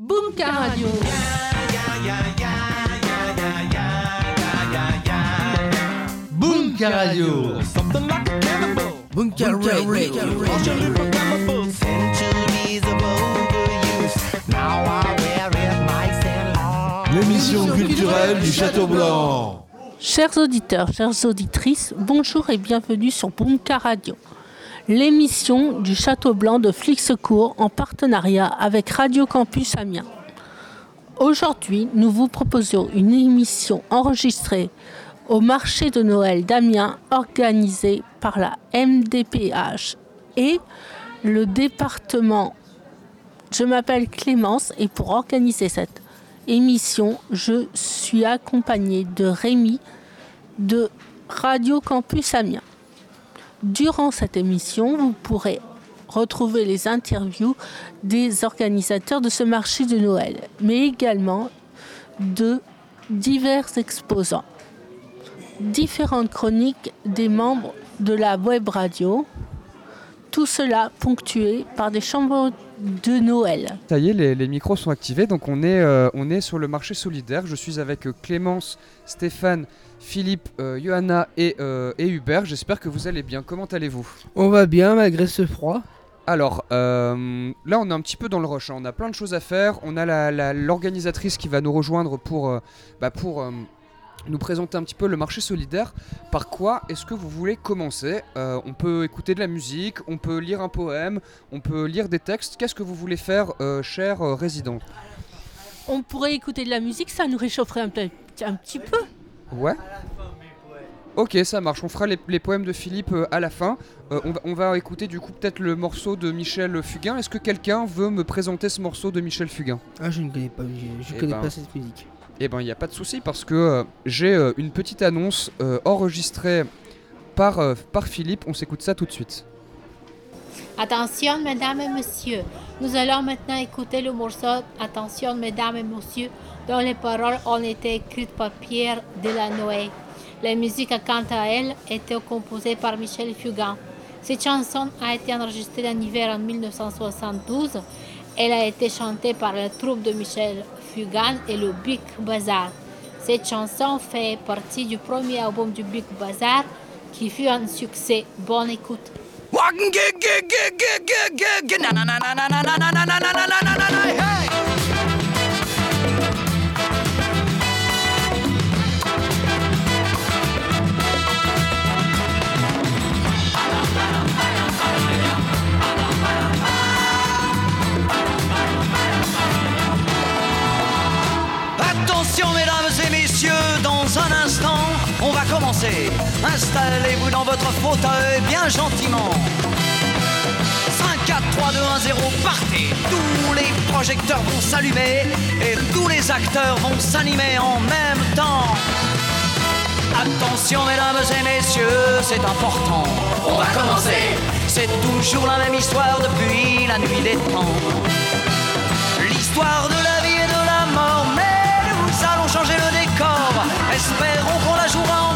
Bunka Radio. Bunka Radio. Bunka Radio. L'émission culturelle du Château Blanc. Chers auditeurs, chères auditrices, bonjour et bienvenue sur Bunka Radio, l'émission du Château Blanc de Flixecourt en partenariat avec Radio Campus Amiens. Aujourd'hui, nous vous proposons une émission enregistrée au marché de Noël d'Amiens organisée par la MDPH et le département. Je m'appelle Clémence et pour organiser cette émission, je suis accompagnée de Rémi de Radio Campus Amiens. Durant cette émission, vous pourrez retrouver les interviews des organisateurs de ce marché de Noël, mais également de divers exposants. Différentes chroniques des membres de la web radio, tout cela ponctué par des chambres de Noël. Ça y est, les, les micros sont activés, donc on est, euh, on est sur le marché solidaire. Je suis avec euh, Clémence, Stéphane, Philippe, euh, Johanna et, euh, et Hubert. J'espère que vous allez bien. Comment allez-vous? On va bien malgré ce froid. Alors, euh, là on est un petit peu dans le rush, hein. on a plein de choses à faire. On a la- la- l'organisatrice qui va nous rejoindre pour, euh, bah, pour euh, nous présenter un petit peu le marché solidaire. Par quoi est-ce que vous voulez commencer Euh, On peut écouter de la musique, on peut lire un poème, on peut lire des textes. Qu'est-ce que vous voulez faire, euh, cher euh, résident? On pourrait écouter de la musique, ça nous réchaufferait un, peu- un petit peu. Ouais. Ok, ça marche. On fera les, les poèmes de Philippe euh, à la fin. Euh, on, va, on va écouter du coup peut-être le morceau de Michel Fugain. Est-ce que quelqu'un veut me présenter ce morceau de Michel Fugain? Ah, je ne connais pas, je, je Eh connais ben. pas cette musique. Eh ben, il n'y a pas de souci parce que euh, j'ai euh, une petite annonce euh, enregistrée par, Philippe. On s'écoute ça tout de suite. Attention, mesdames et messieurs, nous allons maintenant écouter le morceau Attention, mesdames et messieurs, dont les paroles ont été écrites par Pierre Delanoë. La musique, quant à elle, était composée par Michel Fugain. Cette chanson a été enregistrée en hiver en 1972. Elle a été chantée par la troupe de Michel Fugain et le Big Bazar. Cette chanson fait partie du premier album du Big Bazar qui fut un succès. Bonne écoute. Installez-vous dans votre fauteuil bien gentiment. 5, 4, 3, 2, 1, 0, partez. Tous les projecteurs vont s'allumer et tous les acteurs vont s'animer en même temps. Attention mesdames et messieurs, c'est important. On va commencer. C'est toujours la même histoire depuis la nuit des temps. L'histoire de la vie et de la mort, mais nous allons changer le décor. Espérons qu'on la jouera encore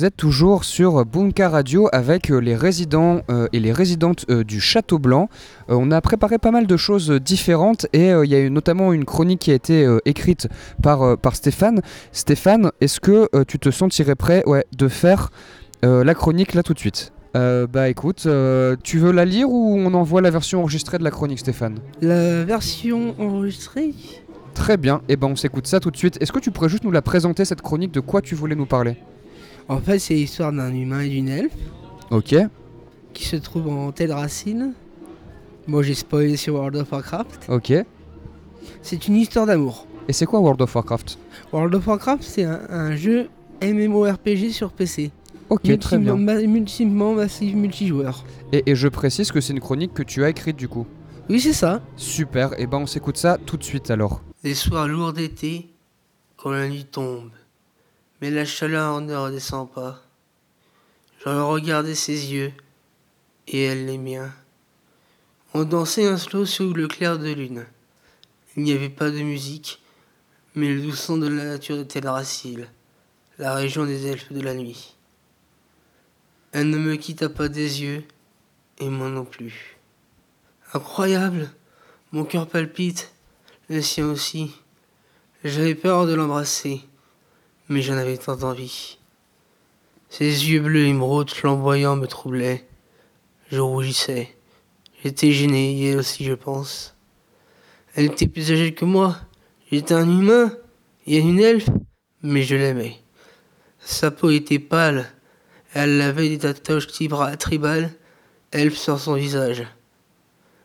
Vous êtes toujours sur Bunka Radio avec euh, les résidents euh, et les résidentes euh, du Château Blanc. On a préparé pas mal de choses différentes et il y a eu notamment une chronique qui a été écrite par, par Stéphane. Stéphane, est-ce que tu te sentirais prêt ouais, de faire la chronique là tout de suite? Euh, Bah écoute, euh, tu veux la lire ou on envoie la version enregistrée de la chronique Stéphane? La version enregistrée? Très bien, et ben on s'écoute ça tout de suite. Est-ce que tu pourrais juste nous la présenter cette chronique? De quoi tu voulais nous parler? En fait, c'est l'histoire d'un humain et d'une elfe Ok. qui se trouvent en telle racine. Moi, j'ai spoilé sur World of Warcraft. Ok. Et C'est une histoire d'amour. c'est quoi World of Warcraft? World of Warcraft, c'est un, un jeu MMORPG sur PC. Ok, très bien. Ma- Multimement massif multijoueur. Et, et je précise que c'est une chronique que tu as écrite du coup. Oui, c'est ça. Super, et ben on s'écoute ça tout de suite alors. Les soirs lourds d'été, quand la nuit tombe, mais la chaleur ne redescend pas. Je regardais ses yeux, et elle les miens. On dansait un slow sous le clair de lune. Il n'y avait pas de musique, mais le doux son de la nature était Drasil, la région des elfes de la nuit. Elle ne me quitta pas des yeux, et moi non plus. Incroyable, mon cœur palpite, le sien aussi. J'avais peur de l'embrasser, mais j'en avais tant envie. Ses yeux bleus émeraudes flamboyants me troublaient. Je rougissais. J'étais gêné, elle aussi, je pense. Elle était plus âgée que moi. J'étais un humain et une elfe, mais je l'aimais. Sa peau était pâle. Elle avait des tatouages tribales, elfe sur son visage.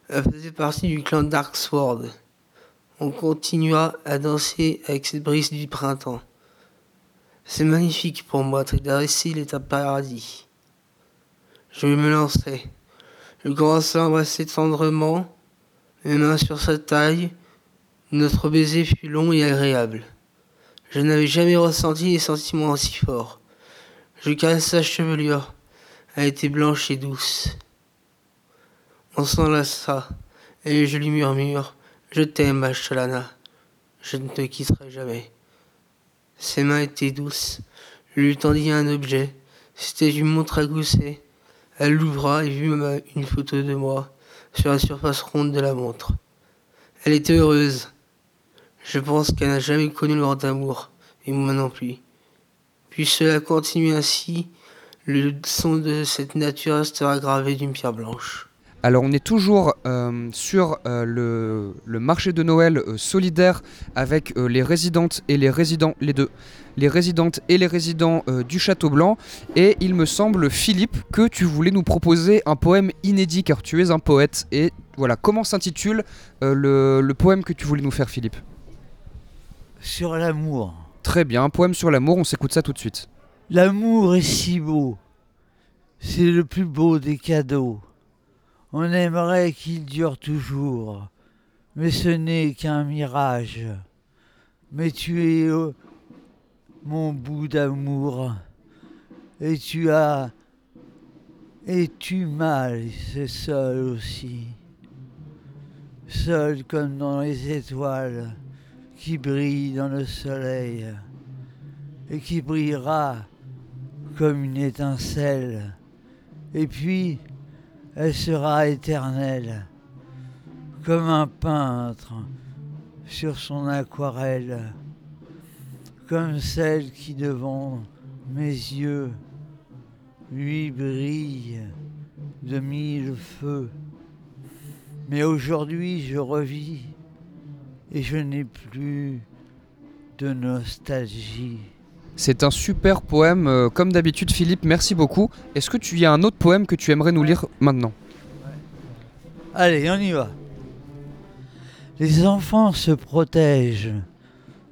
Elle faisait partie du clan Darksword. On continua à danser avec cette brise du printemps. C'est magnifique pour moi, Tridaricil est un paradis. Je me lançai. Je commençai à tendrement, mes mains sur sa taille. Notre baiser fut long et agréable. Je n'avais jamais ressenti des sentiments aussi forts. Je caressai sa chevelure. Elle était blanche et douce. On s'enlaça, et je lui murmure Je t'aime, ma Chalana. Je ne te quitterai jamais. Ses mains étaient douces. Je lui tendis un objet. C'était une montre à gousset. Elle l'ouvra et vit une photo de moi sur la surface ronde de la montre. Elle était heureuse. Je pense qu'elle n'a jamais connu le grand amour, et moi non plus. Puis cela continue ainsi. Le son de cette nature restera gravé d'une pierre blanche. Alors on est toujours euh, sur euh, le, le marché de Noël euh, solidaire avec les résidentes et les résidents, les deux, les résidentes et les résidents du Château Blanc. Et il me semble, Philippe, que tu voulais nous proposer un poème inédit car tu es un poète. Et voilà, comment s'intitule le, le poème que tu voulais nous faire, Philippe? Sur l'amour. Très bien, un poème sur l'amour, on s'écoute ça tout de suite. L'amour est si beau, c'est le plus beau des cadeaux. On aimerait qu'il dure toujours, mais ce n'est qu'un mirage. Mais tu es euh, mon bout d'amour, et tu as, et tu m'as laissé seul aussi, seul comme dans les étoiles qui brillent dans le soleil et qui brillera comme une étincelle. Et puis, elle sera éternelle, comme un peintre sur son aquarelle, comme celle qui devant mes yeux lui brille de mille feux. Mais aujourd'hui, je revis et je n'ai plus de nostalgie. C'est un super poème, euh, comme d'habitude, Philippe, merci beaucoup. Est-ce que tu y as un autre poème que tu aimerais nous lire maintenant? Allez, on y va. Les enfants se protègent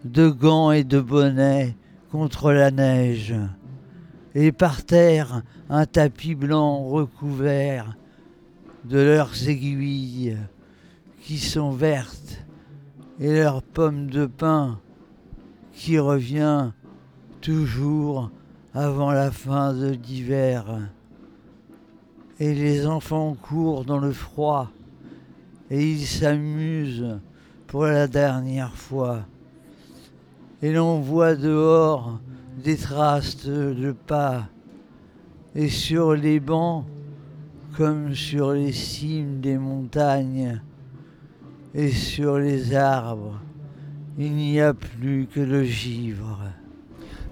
de gants et de bonnets contre la neige. Et par terre, un tapis blanc recouvert de leurs aiguilles qui sont vertes et leurs pommes de pin qui revient toujours avant la fin de l'hiver. Et les enfants courent dans le froid et ils s'amusent pour la dernière fois. Et l'on voit dehors des traces de pas et sur les bancs comme sur les cimes des montagnes et sur les arbres, il n'y a plus que le givre.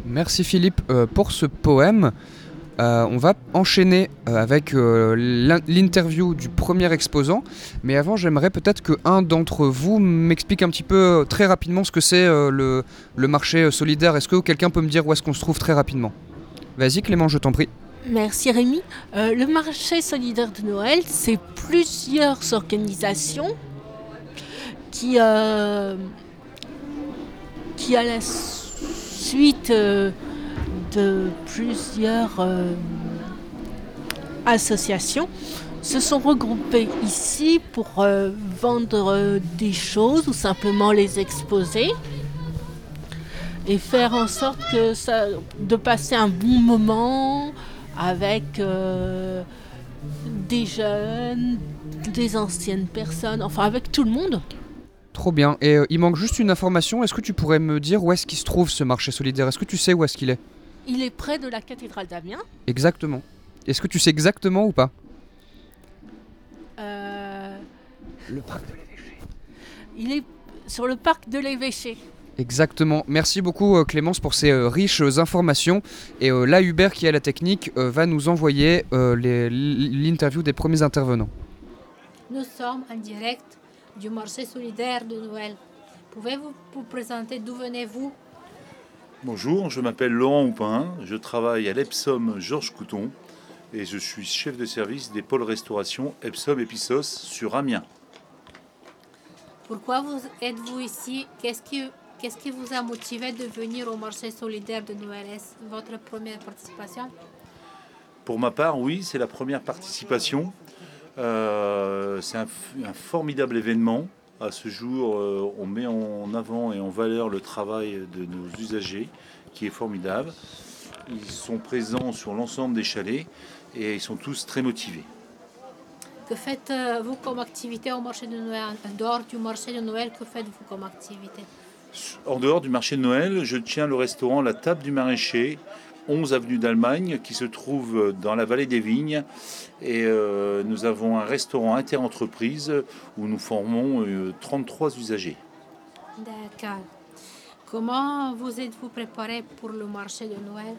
Merci Philippe euh, pour ce poème. Euh, on va enchaîner euh, avec l'in- l'interview du premier exposant, mais avant j'aimerais peut-être que un d'entre vous m'explique un petit peu très rapidement ce que c'est le, marché solidaire. Est-ce que quelqu'un peut me dire où est-ce qu'on se trouve très rapidement? Vas-y Clément, je t'en prie. Merci Rémi. Le marché solidaire de Noël, c'est plusieurs organisations qui, qui à la suite euh, de plusieurs euh, associations, se sont regroupées ici pour euh, vendre des choses ou simplement les exposer et faire en sorte que ça, de passer un bon moment avec des jeunes, des anciennes personnes, enfin avec tout le monde. Trop bien. Et euh, il manque juste une information. Est-ce que tu pourrais me dire où est-ce qu'il se trouve ce marché solidaire? Est-ce que tu sais où est-ce qu'il est? Il est près de la cathédrale d'Amiens. Exactement. Est-ce que tu sais exactement ou pas? Euh, Le parc de l'évêché. il est sur le parc de l'évêché. Exactement. Merci beaucoup euh, Clémence pour ces euh, riches informations. Et euh, là, Hubert qui a la technique euh, va nous envoyer euh, l'interview des premiers intervenants. Nous sommes en direct du marché solidaire de Noël. Pouvez-vous vous présenter d'où venez-vous? Bonjour, je m'appelle Laurent Houpin, je travaille à l'Epsom Georges Couton et je suis chef de service des pôles restauration Epsom et Pissos sur Amiens. Pourquoi vous êtes-vous ici? Qu'est-ce qui, qu'est-ce qui vous a motivé de venir au marché solidaire de Noël? Est-ce votre première participation? Pour ma part, oui, c'est la première participation. Euh, c'est un, formidable événement. À ce jour, euh, on met en avant et en valeur le travail de nos usagers, qui est formidable. Ils sont présents sur l'ensemble des chalets et ils sont tous très motivés. Que faites-vous comme activité au marché de Noël? En dehors du marché de Noël, que faites-vous comme activité? En dehors du marché de Noël, je tiens le restaurant La Table du Maraîcher, 11 avenue d'Allemagne, qui se trouve dans la vallée des Vignes. Et euh, nous avons un restaurant interentreprise où nous formons euh, 33 usagers. D'accord. Comment vous êtes-vous préparé pour le marché de Noël?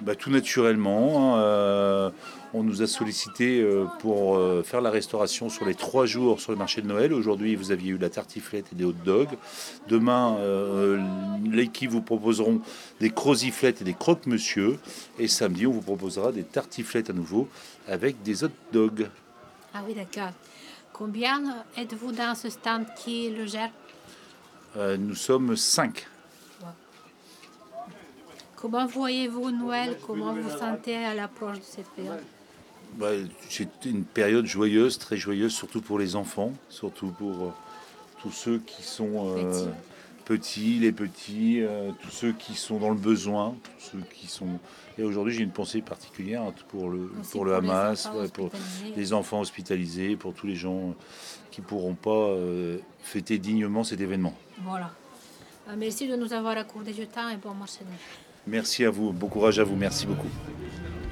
Bah, tout naturellement, hein, euh, on nous a sollicité euh, pour euh, faire la restauration sur les trois jours sur le marché de Noël. Aujourd'hui, vous aviez eu la tartiflette et des hot dogs. Demain, euh, l'équipe vous proposeront des croziflettes et des croque-monsieur. Et samedi, on vous proposera des tartiflettes à nouveau avec des hot dogs. Ah oui, d'accord. Combien êtes-vous dans ce stand qui le gère? Euh, nous sommes cinq. Comment voyez-vous Noël? Comment vous sentez à l'approche de cette période? Bah, c'est une période joyeuse, très joyeuse, surtout pour les enfants, surtout pour euh, tous ceux qui sont euh, Petits. petits, les petits, euh, tous ceux qui sont dans le besoin, tous ceux qui sont. Et aujourd'hui, j'ai une pensée particulière hein, pour le, Aussi pour le pour Hamas, ouais, pour les enfants hospitalisés, pour tous les gens qui pourront pas fêter dignement cet événement. Voilà. Merci de nous avoir accordé du temps et bon marché. Merci à vous, bon courage à vous, merci beaucoup.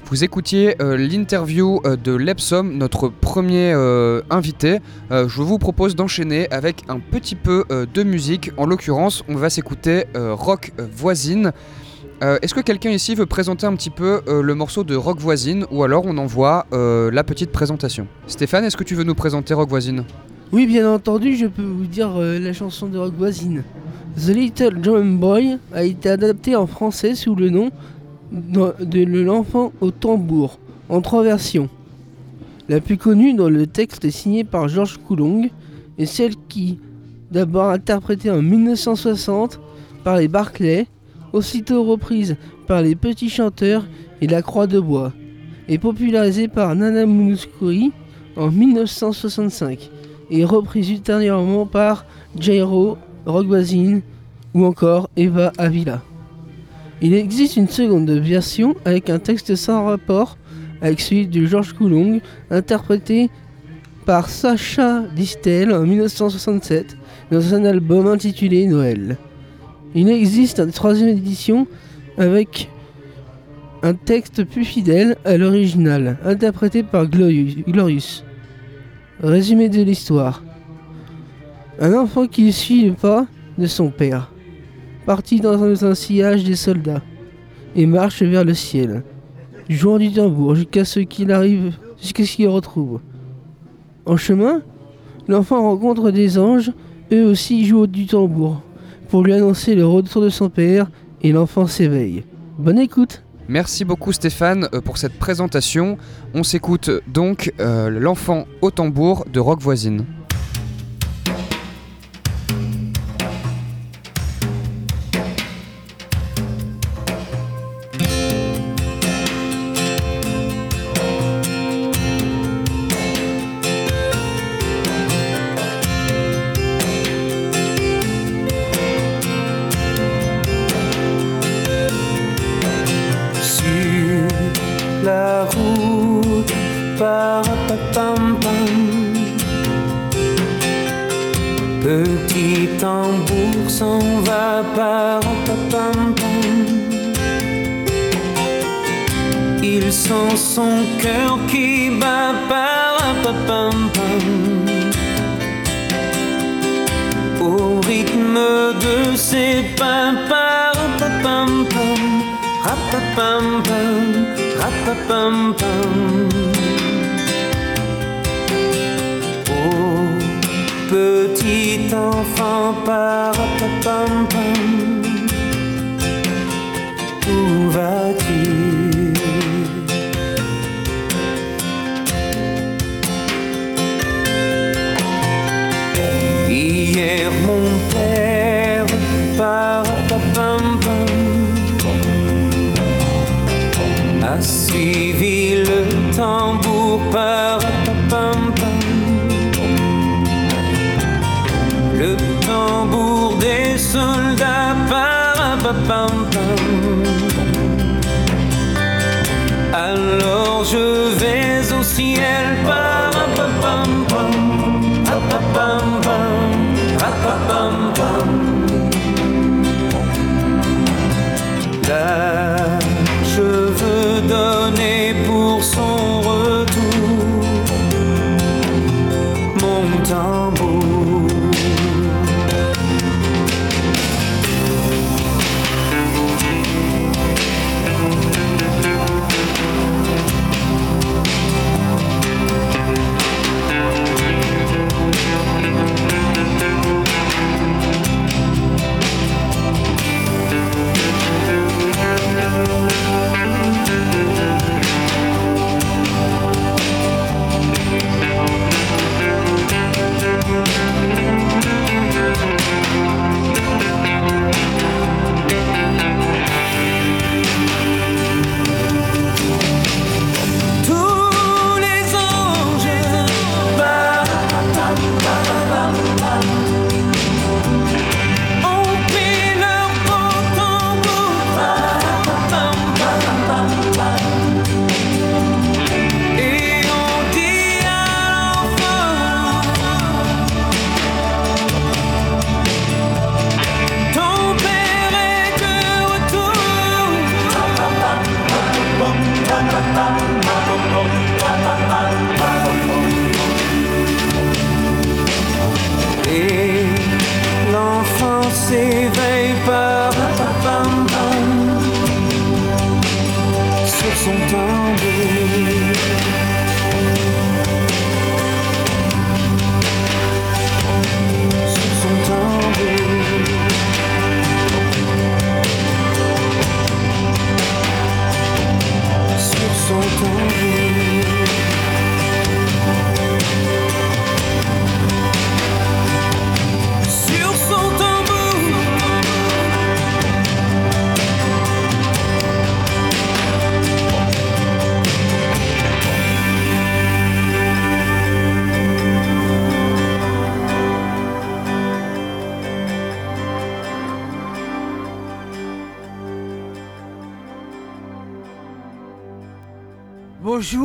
Vous écoutiez euh, l'interview euh, de Lepsom, notre premier euh, invité. Je vous propose d'enchaîner avec un petit peu de musique. En l'occurrence, on va s'écouter Rock Voisine. Est-ce que quelqu'un ici veut présenter un petit peu le morceau de Rock Voisine ou alors on envoie la petite présentation? Stéphane, est-ce que tu veux nous présenter Rock Voisine? Oui, bien entendu, je peux vous dire euh, la chanson de rock voisine. The Little Drum Boy a été adapté en français sous le nom de L'enfant au tambour, en trois versions. La plus connue dans le texte est signée par Georges Coulong et celle qui, d'abord interprétée en 1960 par les Barclay, aussitôt reprise par les Petits Chanteurs et la Croix de Bois, et popularisée par Nana Mouskouri en 1965 et reprise ultérieurement par Jairo, Rock ou encore Eva Avila. Il existe une seconde version avec un texte sans rapport avec celui de Georges Coulong, interprété par Sacha Distel en 1967 dans un album intitulé Noël. Il existe une troisième édition avec un texte plus fidèle à l'original, interprété par Glorious. Résumé de l'histoire. Un enfant qui suit le pas de son père, parti dans un sillage des soldats, et marche vers le ciel, jouant du tambour jusqu'à ce qu'il arrive, jusqu'à ce qu'il retrouve. En chemin, l'enfant rencontre des anges, eux aussi jouent du tambour, pour lui annoncer le retour de son père, et l'enfant s'éveille. Bonne écoute Merci beaucoup Stéphane euh, pour cette présentation. On s'écoute donc euh, L'enfant au tambour de Rock Voisine.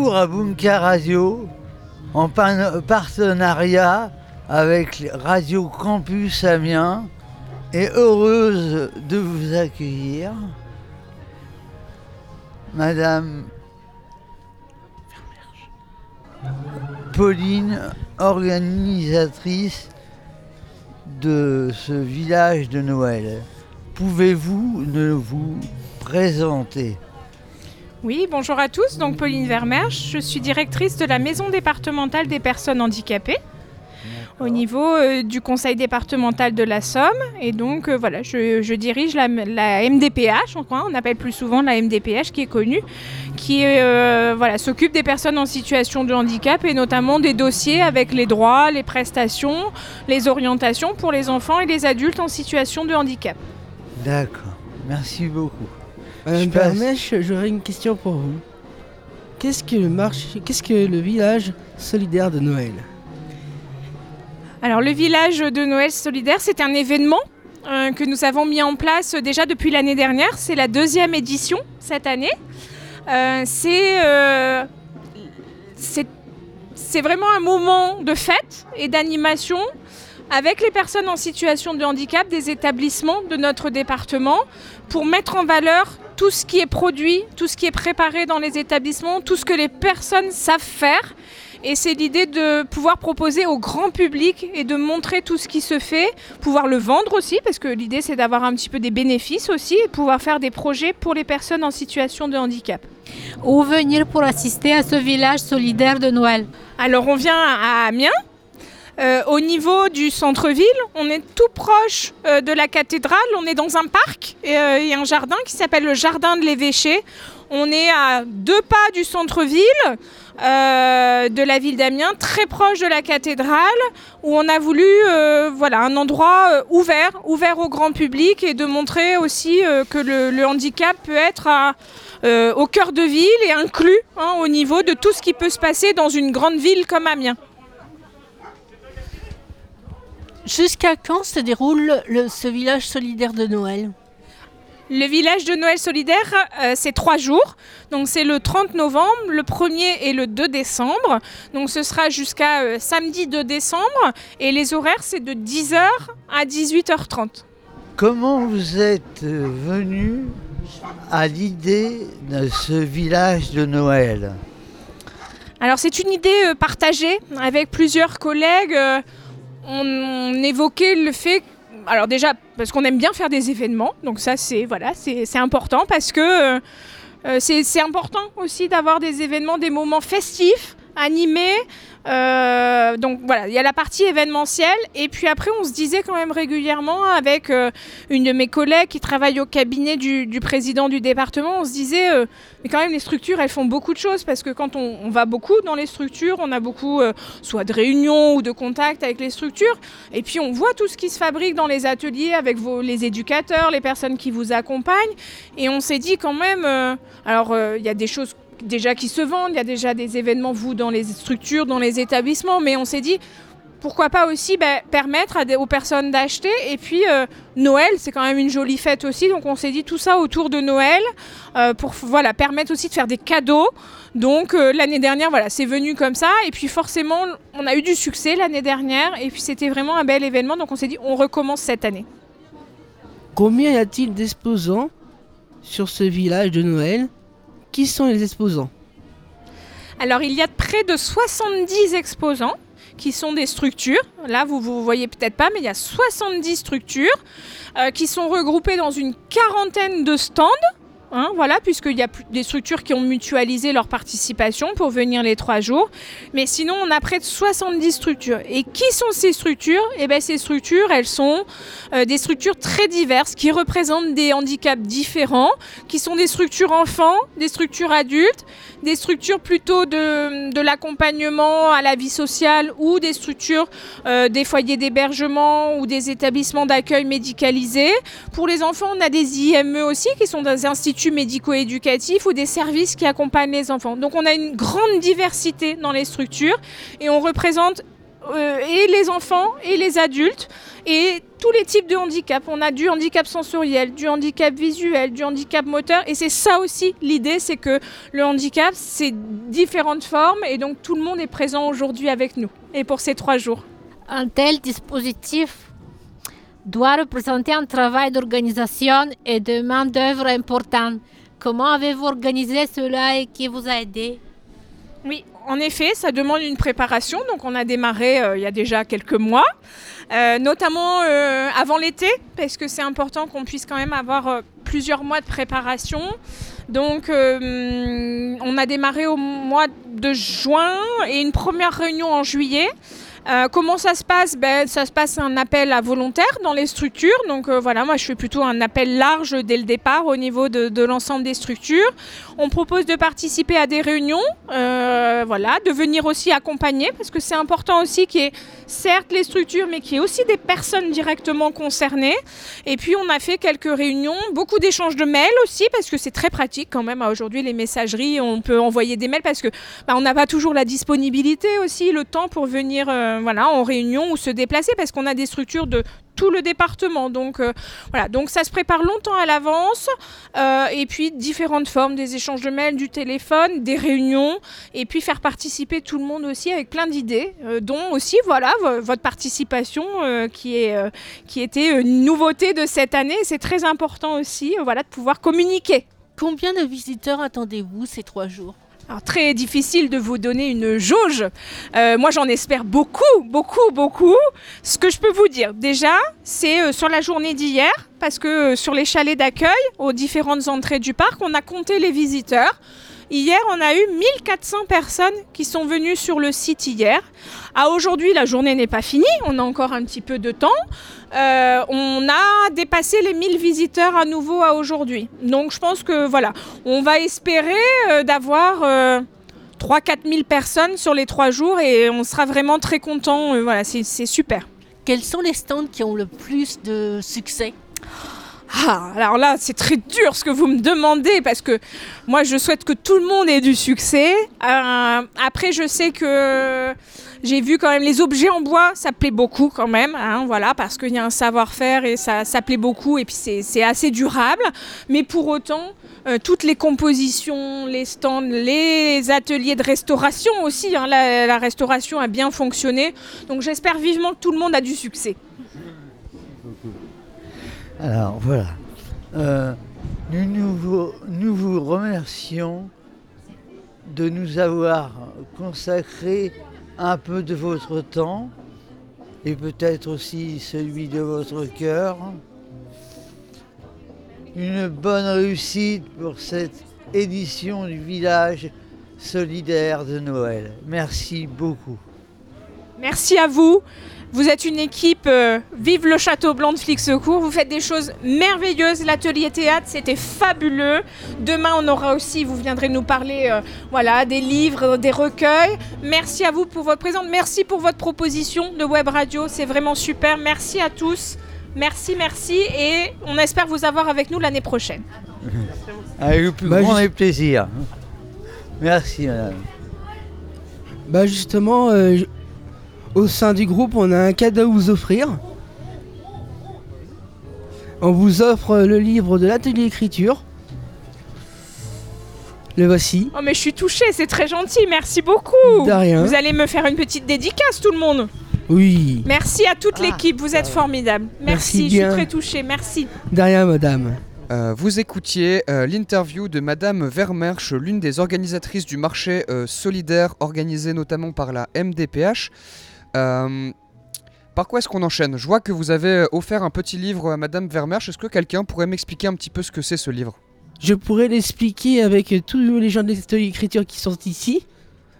À Bunka Radio, en partenariat avec Radio Campus Amiens, et heureuse de vous accueillir. Madame Pauline, organisatrice de ce village de Noël. Pouvez-vous ne vous présenter? Oui, bonjour à tous. Donc Pauline Vermersch, je suis directrice de la maison départementale des personnes handicapées au niveau euh, du conseil départemental de la Somme. Et donc euh, voilà, je, je dirige la, la MDPH, on croit, on appelle plus souvent la MDPH qui est connue, qui euh, voilà, s'occupe des personnes en situation de handicap et notamment des dossiers avec les droits, les prestations, les orientations pour les enfants et les adultes en situation de handicap. D'accord, merci beaucoup. Madame j'aurais une question pour vous. Qu'est-ce que le marché, qu'est-ce que le village solidaire de Noël? Alors le village de Noël solidaire, c'est un événement euh, que nous avons mis en place déjà depuis l'année dernière. C'est la deuxième édition cette année. Euh, c'est euh, c'est- c'est vraiment un moment de fête et d'animation avec les personnes en situation de handicap des établissements de notre département pour mettre en valeur tout ce qui est produit, tout ce qui est préparé dans les établissements, tout ce que les personnes savent faire. Et c'est l'idée de pouvoir proposer au grand public et de montrer tout ce qui se fait, pouvoir le vendre aussi, parce que l'idée c'est d'avoir un petit peu des bénéfices aussi, et pouvoir faire des projets pour les personnes en situation de handicap. Où venir pour assister à ce village solidaire de Noël Alors on vient à Amiens. Euh, au niveau du centre-ville, on est tout proche euh, de la cathédrale, on est dans un parc et euh, a un jardin qui s'appelle le jardin de l'évêché. On est à deux pas du centre-ville euh, de la ville d'Amiens, très proche de la cathédrale, où on a voulu voilà, un endroit ouvert, ouvert au grand public et de montrer aussi que le, handicap peut être au cœur de ville et inclus hein, au niveau de tout ce qui peut se passer dans une grande ville comme Amiens. Jusqu'à quand se déroule le- ce village solidaire de Noël Le village de Noël solidaire, euh, c'est trois jours. Donc c'est le 30 novembre, le 1er et le 2 décembre. Donc ce sera jusqu'à euh, samedi 2 décembre. Et les horaires, c'est de 10h à 18h30. Comment vous êtes euh, venu à l'idée de ce village de Noël? Alors c'est une idée euh, partagée avec plusieurs collègues. On, évoquait le fait, alors déjà parce qu'on aime bien faire des événements, donc ça c'est voilà, c'est important parce que euh, euh, c'est important aussi d'avoir des événements, des moments festifs, animés. Euh, donc voilà, il y a la partie événementielle et puis après on se disait quand même régulièrement avec euh, une de mes collègues qui travaille au cabinet du, président du département, on se disait euh, mais quand même les structures elles font beaucoup de choses parce que quand on, va beaucoup dans les structures, on a beaucoup soit de réunions ou de contacts avec les structures et puis on voit tout ce qui se fabrique dans les ateliers avec vos, les éducateurs, les personnes qui vous accompagnent et on s'est dit quand même, alors il y a des choses déjà qui se vendent, il y a déjà des événements, vous, dans les structures, dans les établissements, mais on s'est dit, pourquoi pas aussi ben, permettre aux personnes d'acheter. Et puis, euh, Noël, c'est quand même une jolie fête aussi, donc on s'est dit tout ça autour de Noël, euh, pour voilà, permettre aussi de faire des cadeaux. Donc euh, l'année dernière, voilà, c'est venu comme ça. Et puis forcément, on a eu du succès l'année dernière, et puis c'était vraiment un bel événement, donc on s'est dit, on recommence cette année. Combien y a-t-il d'exposants sur ce village de Noël? Qui sont les exposants Alors, il y a près de 70 exposants qui sont des structures. Là, vous ne voyez peut-être pas, mais il y a 70 structures euh, qui sont regroupées dans une quarantaine de stands. Hein, voilà, puisqu'il y a des structures qui ont mutualisé leur participation pour venir les trois jours. Mais sinon, on a près de 70 structures. Et qui sont ces structures? Eh bien, ces structures, elles sont euh, des structures très diverses qui représentent des handicaps différents, qui sont des structures enfants, des structures adultes, des structures plutôt de, de l'accompagnement à la vie sociale ou des structures euh, des foyers d'hébergement ou des établissements d'accueil médicalisés. Pour les enfants, on a des IME aussi qui sont des instituts médico-éducatifs ou des services qui accompagnent les enfants. Donc on a une grande diversité dans les structures et on représente euh, et les enfants et les adultes. et tous les types de handicap. On a du handicap sensoriel, du handicap visuel, du handicap moteur. Et c'est ça aussi l'idée, c'est que le handicap, c'est différentes formes. Et donc tout le monde est présent aujourd'hui avec nous. Et pour ces trois jours. Un tel dispositif doit représenter un travail d'organisation et de main-d'œuvre important. Comment avez-vous organisé cela et qui vous a aidé? Oui, en effet, ça demande une préparation. Donc, on a démarré euh, il y a déjà quelques mois, euh, notamment euh, avant l'été, parce que c'est important qu'on puisse quand même avoir plusieurs mois de préparation. Donc, on a démarré au mois de juin et une première réunion en juillet. Euh, comment ça se passe? Ben, Ça se passe un appel à volontaires dans les structures. Donc euh, voilà, moi je fais plutôt un appel large dès le départ au niveau de, l'ensemble des structures. On propose de participer à des réunions, euh, voilà, de venir aussi accompagner parce que c'est important aussi qu'il y ait certes les structures mais qu'il y ait aussi des personnes directement concernées. Et puis on a fait quelques réunions, beaucoup d'échanges de mails aussi parce que c'est très pratique quand même aujourd'hui les messageries, on peut envoyer des mails parce que bah, on n'a pas toujours la disponibilité aussi, le temps pour venir voilà, en réunion ou se déplacer parce qu'on a des structures de tout le département. Donc euh, voilà, donc ça se prépare longtemps à l'avance euh, et puis différentes formes, des échanges de mails, du téléphone, des réunions et puis faire participer tout le monde aussi avec plein d'idées, euh, dont aussi voilà vo- votre participation euh, qui est euh, qui était une nouveauté de cette année. C'est très important aussi, euh, voilà, de pouvoir communiquer. Combien de visiteurs attendez-vous ces trois jours? Très difficile de vous donner une jauge. Euh, moi, j'en espère beaucoup, beaucoup, beaucoup. Ce que je peux vous dire, déjà, c'est euh, sur la journée d'hier, parce que euh, sur les chalets d'accueil, aux différentes entrées du parc, on a compté les visiteurs. Hier, on a eu 1400 personnes qui sont venues sur le site hier. À aujourd'hui, la journée n'est pas finie, on a encore un petit peu de temps. Euh, on a dépassé les 1000 visiteurs à nouveau à aujourd'hui. Donc je pense que voilà, on va espérer euh, d'avoir euh, 3-4 000 personnes sur les trois jours et on sera vraiment très content. Euh, voilà, c'est super. Quels sont les stands qui ont le plus de succès? Ah, alors là, c'est très dur ce que vous me demandez parce que moi, je souhaite que tout le monde ait du succès. Euh, après, je sais que j'ai vu quand même les objets en bois, ça plaît beaucoup quand même, hein, voilà, parce qu'il y a un savoir-faire et ça, ça plaît beaucoup et puis c'est assez durable. Mais pour autant, euh, toutes les compositions, les stands, les ateliers de restauration aussi, hein, la restauration a bien fonctionné. Donc j'espère vivement que tout le monde a du succès. Alors voilà. Euh, nous, vous remercions de nous avoir consacré un peu de votre temps et peut-être aussi celui de votre cœur. Une bonne réussite pour cette édition du village solidaire de Noël. Merci beaucoup. Merci à vous. Vous êtes une équipe euh, Vive le Château Blanc de Flixecourt. Vous faites des choses merveilleuses. L'atelier théâtre, c'était fabuleux. Demain, on aura aussi, vous viendrez nous parler euh, voilà, des livres, des recueils. Merci à vous pour votre présence. Merci pour votre proposition de web radio. C'est vraiment super. Merci à tous. Merci, merci. Et on espère vous avoir avec nous l'année prochaine. Avec le plus Bah, grand plaisirs. Merci madame. Bah justement, euh, je- au sein du groupe, on a un cadeau à vous offrir. On vous offre le livre de l'atelier écriture. Le voici. Oh, mais je suis touchée. C'est très gentil. Merci beaucoup. De rien. Vous allez me faire une petite dédicace, tout le monde. Oui. Merci à toute l'équipe, vous êtes formidables. Merci, Merci je suis bien. très touchée, merci. De rien, madame. Euh, vous écoutiez euh, l'interview de Madame Vermersch, l'une des organisatrices du marché euh, solidaire organisé notamment par la MDPH. Euh, par quoi est-ce qu'on enchaîne? Je vois que vous avez offert un petit livre à Madame Vermersch. Est-ce que quelqu'un pourrait m'expliquer un petit peu ce que c'est ce livre? Je pourrais l'expliquer avec tous les gens de l'atelier écriture qui sont ici.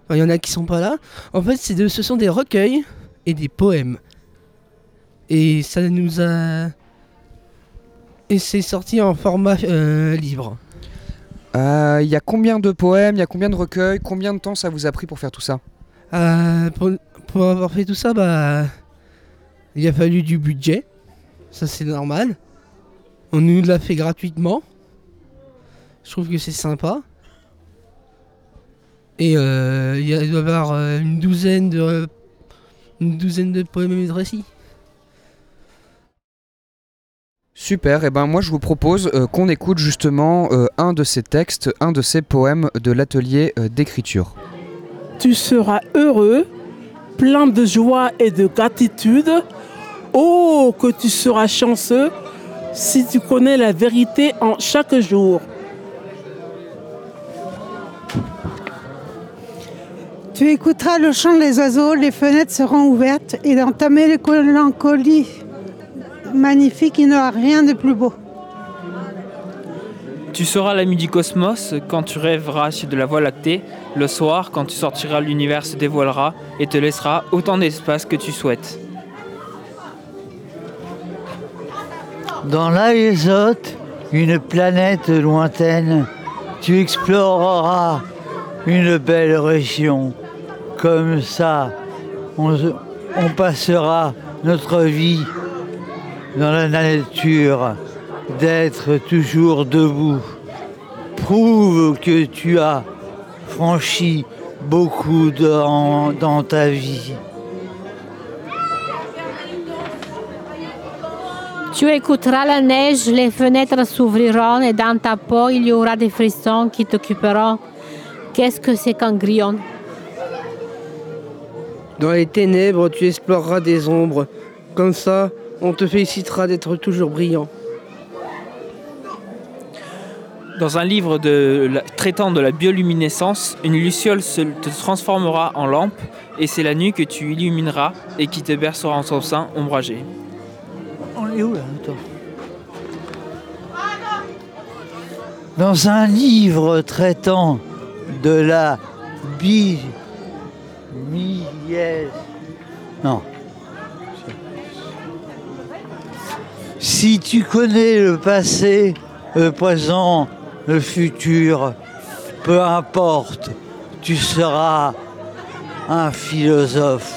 Enfin, il y en a qui sont pas là. En fait, c'est de- ce sont des recueils et des poèmes. Et ça nous a. Et c'est sorti en format euh, livre. Euh, Il y a combien de poèmes? Il y a combien de recueils? Combien de temps ça vous a pris pour faire tout ça? Euh, pour, pour avoir fait tout ça, bah, il a fallu du budget. Ça, c'est normal. On nous l'a fait gratuitement. Je trouve que c'est sympa. Et euh, il y a- il doit y avoir euh, une douzaine de une douzaine de poèmes et de récits. Super, et ben moi je vous propose euh, qu'on écoute justement euh, un de ces textes, un de ces poèmes de l'atelier euh, d'écriture. Tu seras heureux, plein de joie et de gratitude. Oh, que tu seras chanceux si tu connais la vérité en chaque jour. Tu écouteras le chant des oiseaux, les fenêtres seront ouvertes et dans ta mélancolie magnifique, il n'y aura rien de plus beau. Tu seras l'ami du cosmos quand tu rêveras sur de la voie lactée. Le soir, quand tu sortiras, l'univers se dévoilera et te laissera autant d'espace que tu souhaites. Dans l'Aézote, une planète lointaine, tu exploreras une belle région. Comme ça, on passera notre vie dans la nature, d'être toujours debout. Prouve que tu as franchi beaucoup dans, dans ta vie. Tu écouteras la neige, les fenêtres s'ouvriront et dans ta peau il y aura des frissons qui t'occuperont. Qu'est-ce que c'est qu'un grillon? Dans les ténèbres, tu exploreras des ombres. Comme ça, on te félicitera d'être toujours brillant. Dans un livre de traitant de la bioluminescence, une luciole te transformera en lampe et c'est la nuit que tu illumineras et qui te bercera en son sein ombragé. On est où là Attends. Dans un livre traitant de la bi... Non. Si tu connais le passé, le présent, le futur, peu importe, tu seras un philosophe.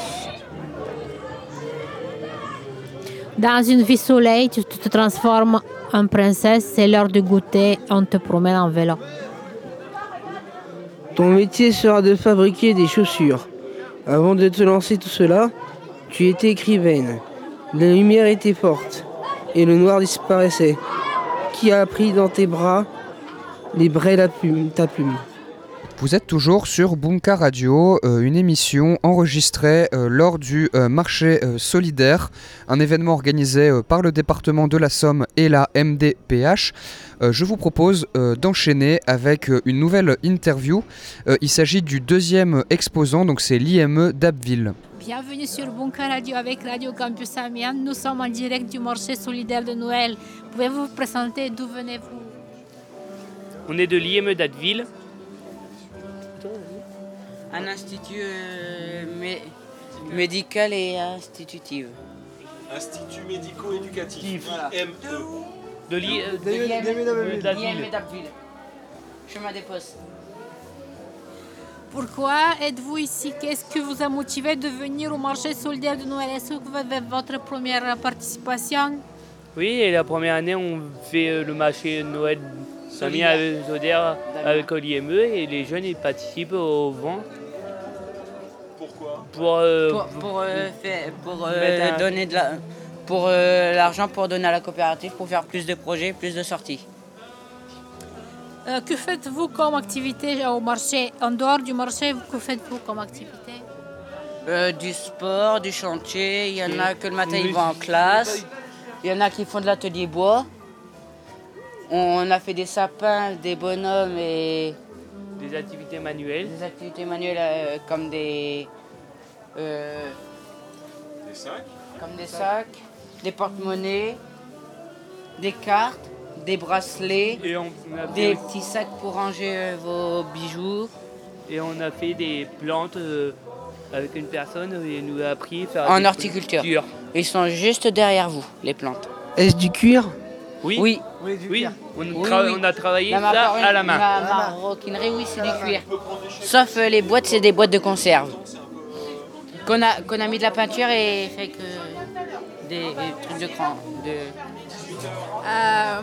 Dans une vie soleil, tu te transformes en princesse, c'est l'heure de goûter, on te promène en vélo. Ton métier sera de fabriquer des chaussures. Avant de te lancer tout cela, tu étais écrivaine. La lumière était forte et le noir disparaissait. Qui a pris dans tes bras la plume, ta plume Vous êtes toujours sur Bunka Radio, euh, une émission enregistrée euh, lors du euh, marché euh, solidaire, un événement organisé euh, par le département de la Somme et la MDPH. Euh, je vous propose euh, d'enchaîner avec euh, une nouvelle interview. Euh, il s'agit du deuxième exposant, donc c'est l'IME d'Abbeville. Bienvenue sur Bunker Radio avec Radio Campus Amiens. Nous sommes en direct du marché solidaire de Noël. Pouvez-vous vous présenter? D'où venez-vous? On est de l'IME d'Atteville. Un institut euh, mé- médical et institutif. Institut médico-éducatif, IME. De l'I- euh, De de- d'Atteville. l'IME d'Abbeville. Chemin des postes. Pourquoi êtes-vous ici? Qu'est-ce qui vous a motivé de venir au marché solidaire de Noël? Est-ce que vous avez votre première participation? Oui, et la première année, on fait euh, le marché de Noël Solidaire. solidaire solidaire avec l'IME et les jeunes ils participent au vent. Pourquoi Pour, euh, Pour, pour, euh, faire- pour, euh, un- donner de la, pour euh, l'argent pour donner à la coopérative pour faire plus de projets, plus de sorties. Euh, Que faites-vous comme activité au marché En dehors du marché, que faites-vous comme activité? Euh, du sport, du chantier. Il y en a que le matin ils vont en classe. Il y en a qui font de l'atelier bois. On a fait des sapins, des bonhommes et des activités manuelles. des activités manuelles euh, comme des euh, Des sacs comme des sacs, des porte-monnaies, des cartes, des bracelets, Et on a fait des petits sacs pour ranger euh, vos bijoux. Et on a fait des plantes euh, avec une personne et elle nous a appris à faire En horticulture. Ils sont juste derrière vous, les plantes. Est-ce du cuir? Oui. Oui. Oui, on, Oui, tra- oui. on a travaillé La ça à la main. La maroquinerie, oui, c'est du cuir. Sauf euh, les boîtes, c'est des boîtes de conserve. Qu'on a, qu'on a mis de la peinture et fait que des, des trucs de cran. De... Euh,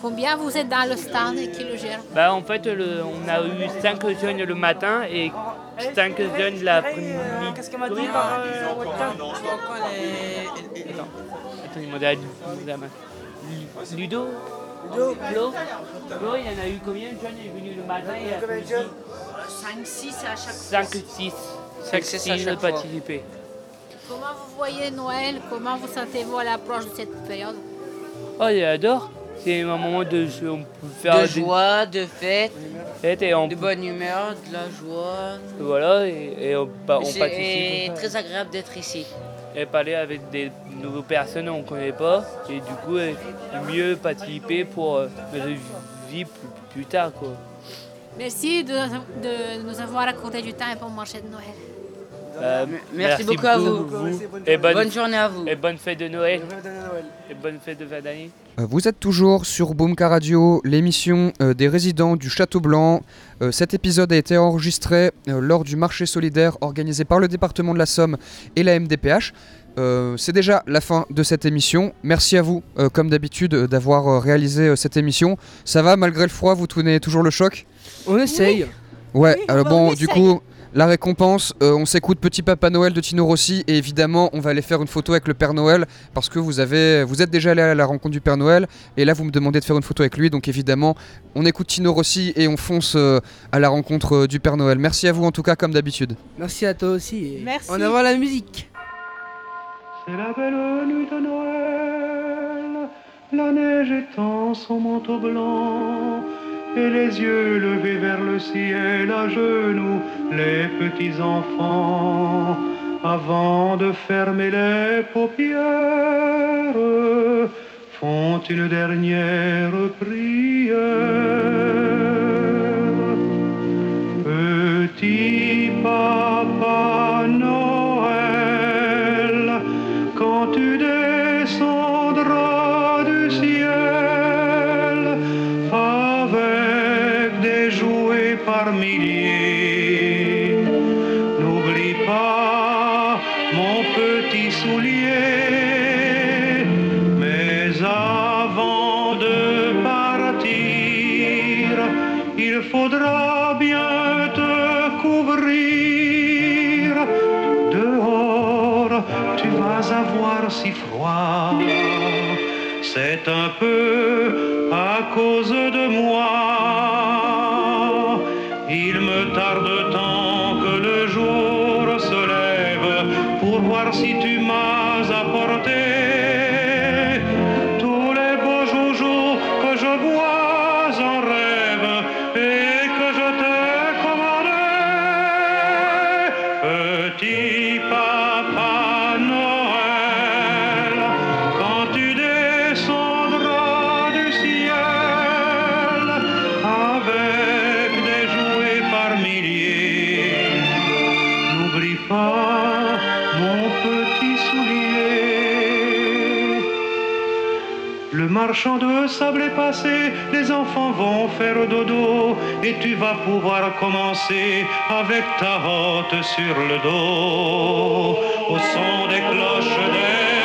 Combien vous êtes dans le stand et qui le gère? Bah, en fait, le- on a eu 5 jeunes le matin et 5 jeunes l'après-midi. Qu'est-ce qu'elle m'a dit par Attends, il m'a dit- Ludo? Ludo Flo? Flo, il y en a eu combien de jeunes Il est venu le matin il a fait 5-6 à chaque 5 6. 5 C'est ça à 6 chaque fois. participé. Comment vous voyez Noël? Comment vous sentez-vous à l'approche de cette période? Oh, j'adore. C'est un moment de. On peut faire De des joie, de fête, fêtes et on de bonne humeur, de la joie. Voilà, et, et on, on C'est participe. et très agréable d'être ici. Et parler avec des nouvelles personnes qu'on ne connaît pas. Et du coup, euh, mieux participer pour euh, notre vie plus, plus tard. Quoi. Merci de, de nous avoir accordé du temps pour marché de Noël. Euh, merci beaucoup à vous. Et bonne, Bonne journée à vous. Et bonne fête de Noël. Et bonne fête de fin d'année. Euh, Vous êtes toujours sur Boomka Radio, l'émission euh, des résidents du Château Blanc. Euh, cet épisode a été enregistré euh, lors du marché solidaire organisé par le département de la Somme et la MDPH. C'est déjà la fin de cette émission. Merci à vous, comme d'habitude, d'avoir réalisé cette émission. Ça va malgré le froid Vous tenez toujours le choc? On essaye. Ouais, Oui, alors bah, bon, on du coup, la récompense, euh, on s'écoute Petit Papa Noël de Tino Rossi et évidemment, on va aller faire une photo avec le Père Noël parce que vous avez, vous êtes déjà allé à la rencontre du Père Noël et là, vous me demandez de faire une photo avec lui, donc évidemment, on écoute Tino Rossi et on fonce euh, à la rencontre euh, du Père Noël. Merci à vous en tout cas, comme d'habitude. Merci à toi aussi. et Merci. En avant la musique. C'est la belle nuit de Noël, la neige étend son manteau blanc, et les yeux levés vers le ciel à genoux, les petits enfants, avant de fermer les paupières, font une dernière prière. Petit papa faire dodo et tu vas pouvoir commencer avec ta hotte sur le dos. Au son des cloches des